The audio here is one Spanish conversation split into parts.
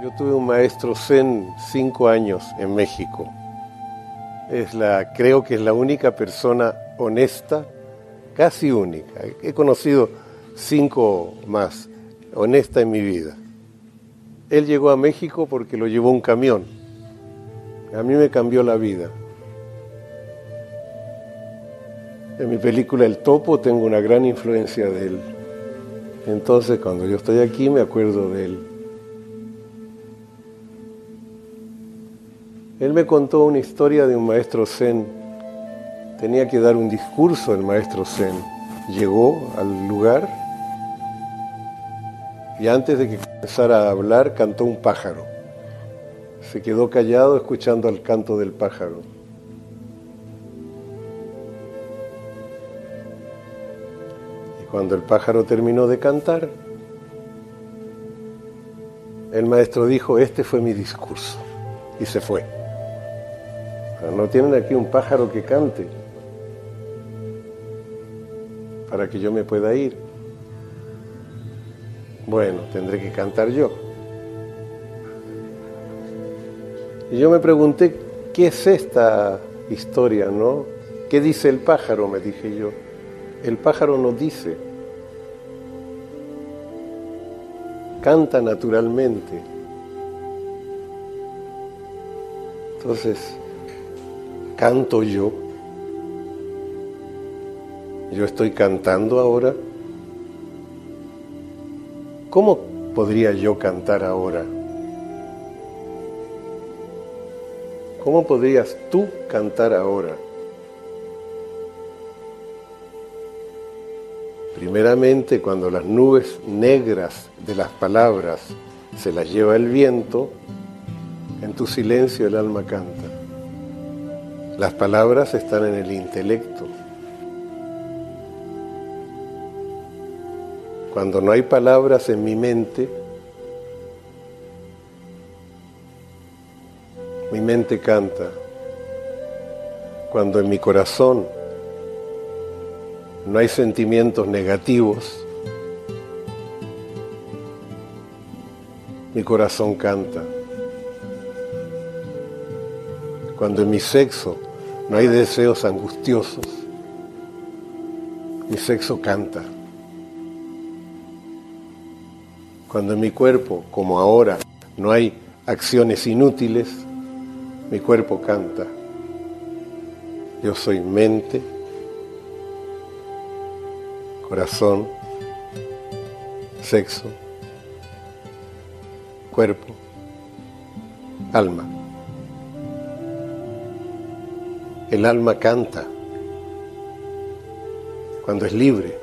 Yo tuve un maestro zen cinco años en México. Creo que es la única persona honesta, casi única. He conocido cinco más, honesta en mi vida. Él llegó a México porque lo llevó un camión. A mí me cambió la vida. En mi película El Topo tengo una gran influencia de él. Entonces cuando yo estoy aquí me acuerdo de él. Él me contó una historia de un maestro zen. Tenía que dar un discurso el maestro zen. Llegó al lugar y antes de que comenzara a hablar cantó un pájaro. Se quedó callado escuchando el canto del pájaro. Y cuando el pájaro terminó de cantar, el maestro dijo, este fue mi discurso. Y se fue. No tienen aquí un pájaro que cante para que yo me pueda ir. Bueno, tendré que cantar yo. Y yo me pregunté, ¿qué es esta historia, no? ¿Qué dice el pájaro? Me dije yo. El pájaro no dice. Canta naturalmente. Entonces, canto yo. Yo estoy cantando ahora. ¿Cómo podría yo cantar ahora? ¿Cómo podrías tú cantar ahora? Primeramente, cuando las nubes negras de las palabras se las lleva el viento, en tu silencio el alma canta. Las palabras están en el intelecto. Cuando no hay palabras en mi mente, mi mente canta. Cuando en mi corazón no hay sentimientos negativos, mi corazón canta. Cuando en mi sexo no hay deseos angustiosos. Mi sexo canta. Cuando en mi cuerpo, como ahora, no hay acciones inútiles, mi cuerpo canta. Yo soy mente, corazón, sexo, cuerpo, alma. El alma canta cuando es libre,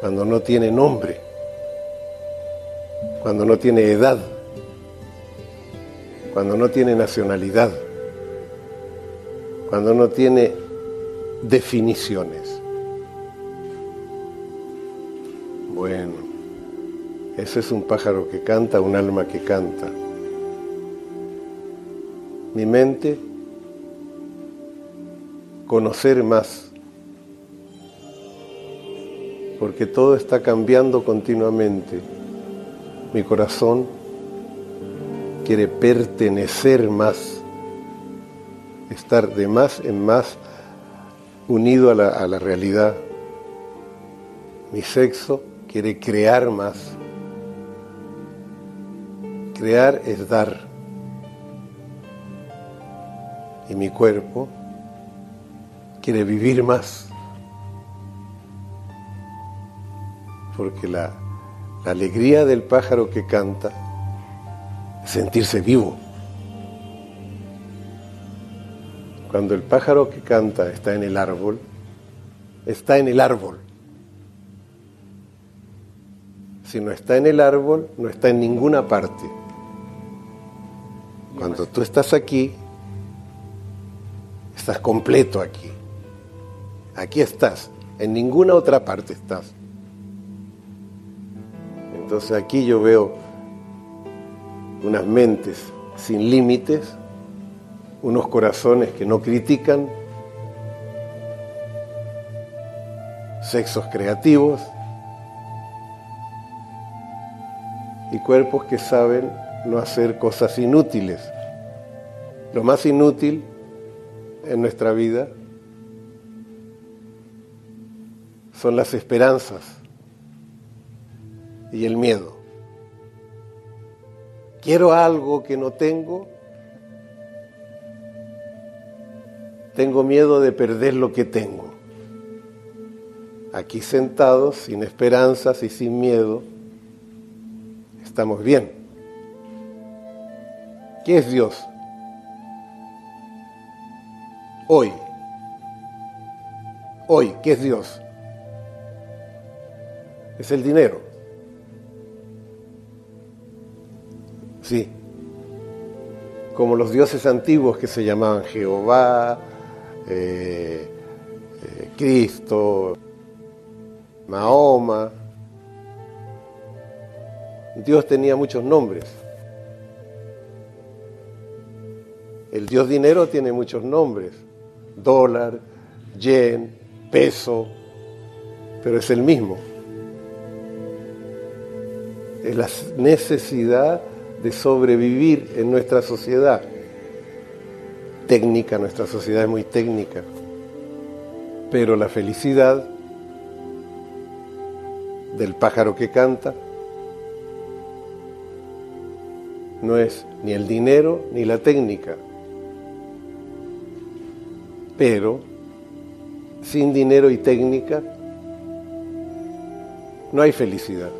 cuando no tiene nombre, cuando no tiene edad, cuando no tiene nacionalidad, cuando no tiene definiciones. Bueno, ese es un pájaro que canta, un alma que canta. Mi mente conocer más, porque todo está cambiando continuamente. Mi corazón quiere pertenecer más, estar de más en más unido a la, realidad. Mi sexo quiere crear más. Crear es dar. Y mi cuerpo quiere vivir más. Porque la, alegría del pájaro que canta es sentirse vivo. Cuando el pájaro que canta está en el árbol, está en el árbol. Si no está en el árbol, no está en ninguna parte. Cuando tú estás aquí, estás completo aquí. Aquí estás, en ninguna otra parte estás. Entonces aquí yo veo unas mentes sin límites, unos corazones que no critican, sexos creativos y cuerpos que saben no hacer cosas inútiles. Lo más inútil en nuestra vida son las esperanzas y el miedo. Quiero algo que no tengo. Tengo miedo de perder lo que tengo. Aquí sentados, sin esperanzas y sin miedo, estamos bien. ¿Qué es Dios? Hoy. Hoy, ¿qué es Dios? Es el dinero. Sí. Como los dioses antiguos que se llamaban Jehová, eh, eh, Cristo, Mahoma. Dios tenía muchos nombres. El Dios dinero tiene muchos nombres. Dólar, yen, peso, pero es el mismo. Es la necesidad de sobrevivir en nuestra sociedad. Técnica, nuestra sociedad es muy técnica. Pero la felicidad del pájaro que canta no es ni el dinero ni la técnica. Pero sin dinero y técnica no hay felicidad.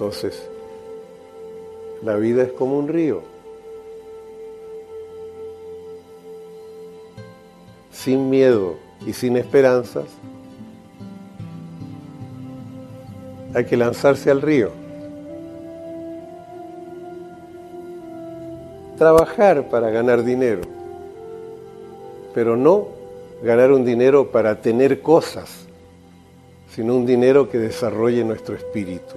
Entonces, la vida es como un río. Sin miedo y sin esperanzas, hay que lanzarse al río. Trabajar para ganar dinero, pero no ganar un dinero para tener cosas, sino un dinero que desarrolle nuestro espíritu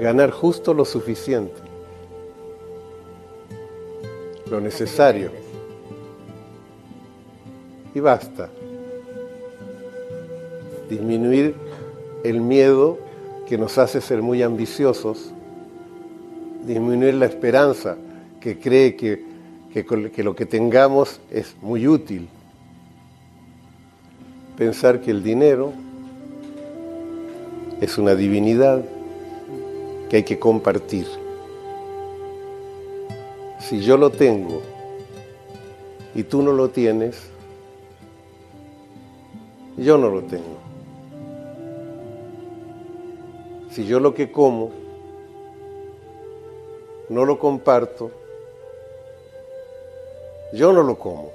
ganar justo lo suficiente, lo necesario. Y basta. Disminuir el miedo que nos hace ser muy ambiciosos, disminuir la esperanza que cree que, que, lo que tengamos es muy útil. Pensar que el dinero es una divinidad que hay que compartir. Si yo lo tengo y tú no lo tienes, yo no lo tengo. Si yo lo que como no lo comparto, yo no lo como.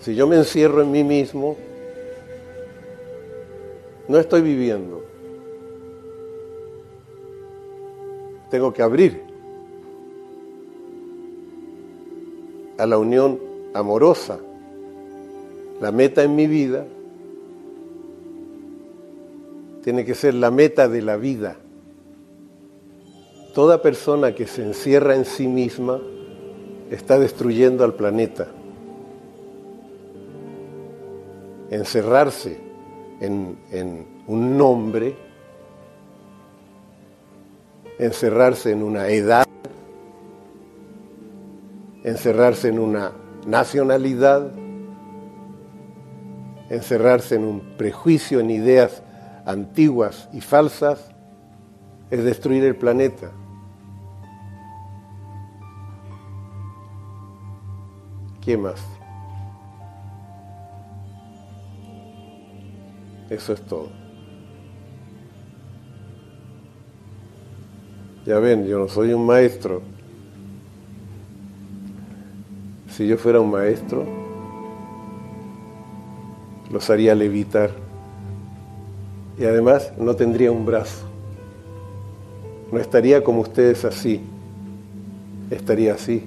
Si yo me encierro en mí mismo, no estoy viviendo. Tengo que abrir a la unión amorosa. La meta en mi vida tiene que ser la meta de la vida. Toda persona que se encierra en sí misma está destruyendo al planeta. Encerrarse en, un nombre encerrarse en una edad, encerrarse en una nacionalidad, encerrarse en un prejuicio, en ideas antiguas y falsas, es destruir el planeta. ¿Qué más? Eso es todo. Ya ven, yo no soy un maestro. Si yo fuera un maestro, los haría levitar. Y además no tendría un brazo. No estaría como ustedes así. Estaría así.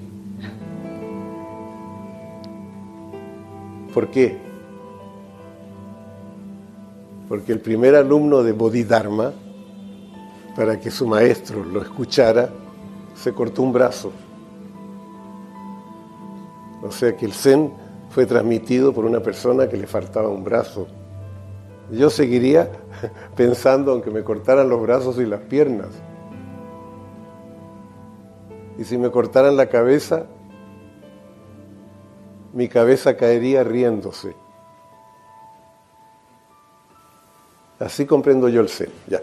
¿Por qué? Porque el primer alumno de Bodhidharma para que su maestro lo escuchara, se cortó un brazo. O sea que el Zen fue transmitido por una persona que le faltaba un brazo yo seguiría pensando aunque me cortaran los brazos y las piernas. Y si me cortaran la cabeza, mi cabeza caería riéndose. Así comprendo yo el ser. Ya.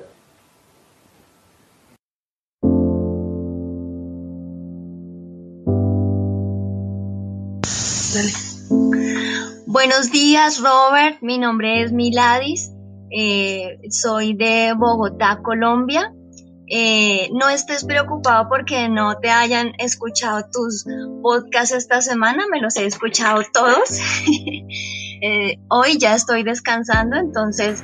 Buenos días, Robert. Mi nombre es Miladis. Eh, soy de Bogotá, Colombia. Eh, no estés preocupado porque no te hayan escuchado tus podcasts esta semana, me los he escuchado todos. Eh, hoy ya estoy descansando, entonces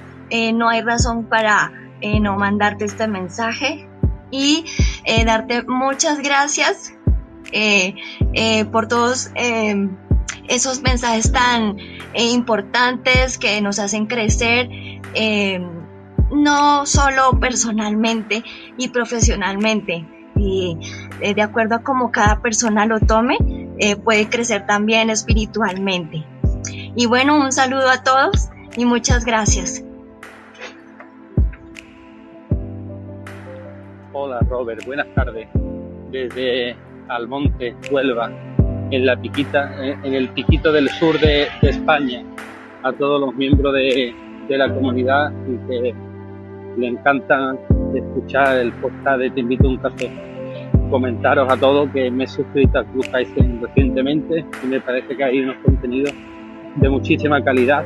no hay razón para no mandarte este mensaje y darte muchas gracias por todos esos mensajes tan eh, importantes que nos hacen crecer, eh, no solo personalmente y profesionalmente. Y eh, de acuerdo a cómo cada persona lo tome, puede crecer también espiritualmente. Y bueno, un saludo a todos y muchas gracias. Hola Robert, buenas tardes. Desde Almonte, Huelva, en la piquita, en el piquito del sur de, España, a todos los miembros de, la comunidad y que le encanta escuchar el podcast de Te invito a un café. Comentaros a todos que me he suscrito a Club Kaizen recientemente y me parece que hay unos contenidos de muchísima calidad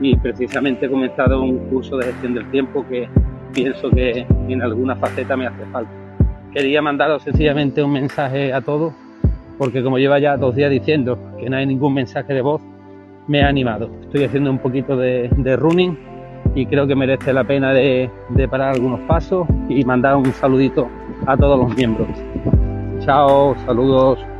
y precisamente he comenzado un curso de gestión del tiempo que pienso que en alguna faceta me hace falta. Quería mandaros sencillamente un mensaje a todos porque como lleva ya dos días diciendo que no hay ningún mensaje de voz, me ha animado. Estoy haciendo un poquito de, running y creo que merece la pena de, parar algunos pasos y mandar un saludito a todos los miembros. Chao, saludos.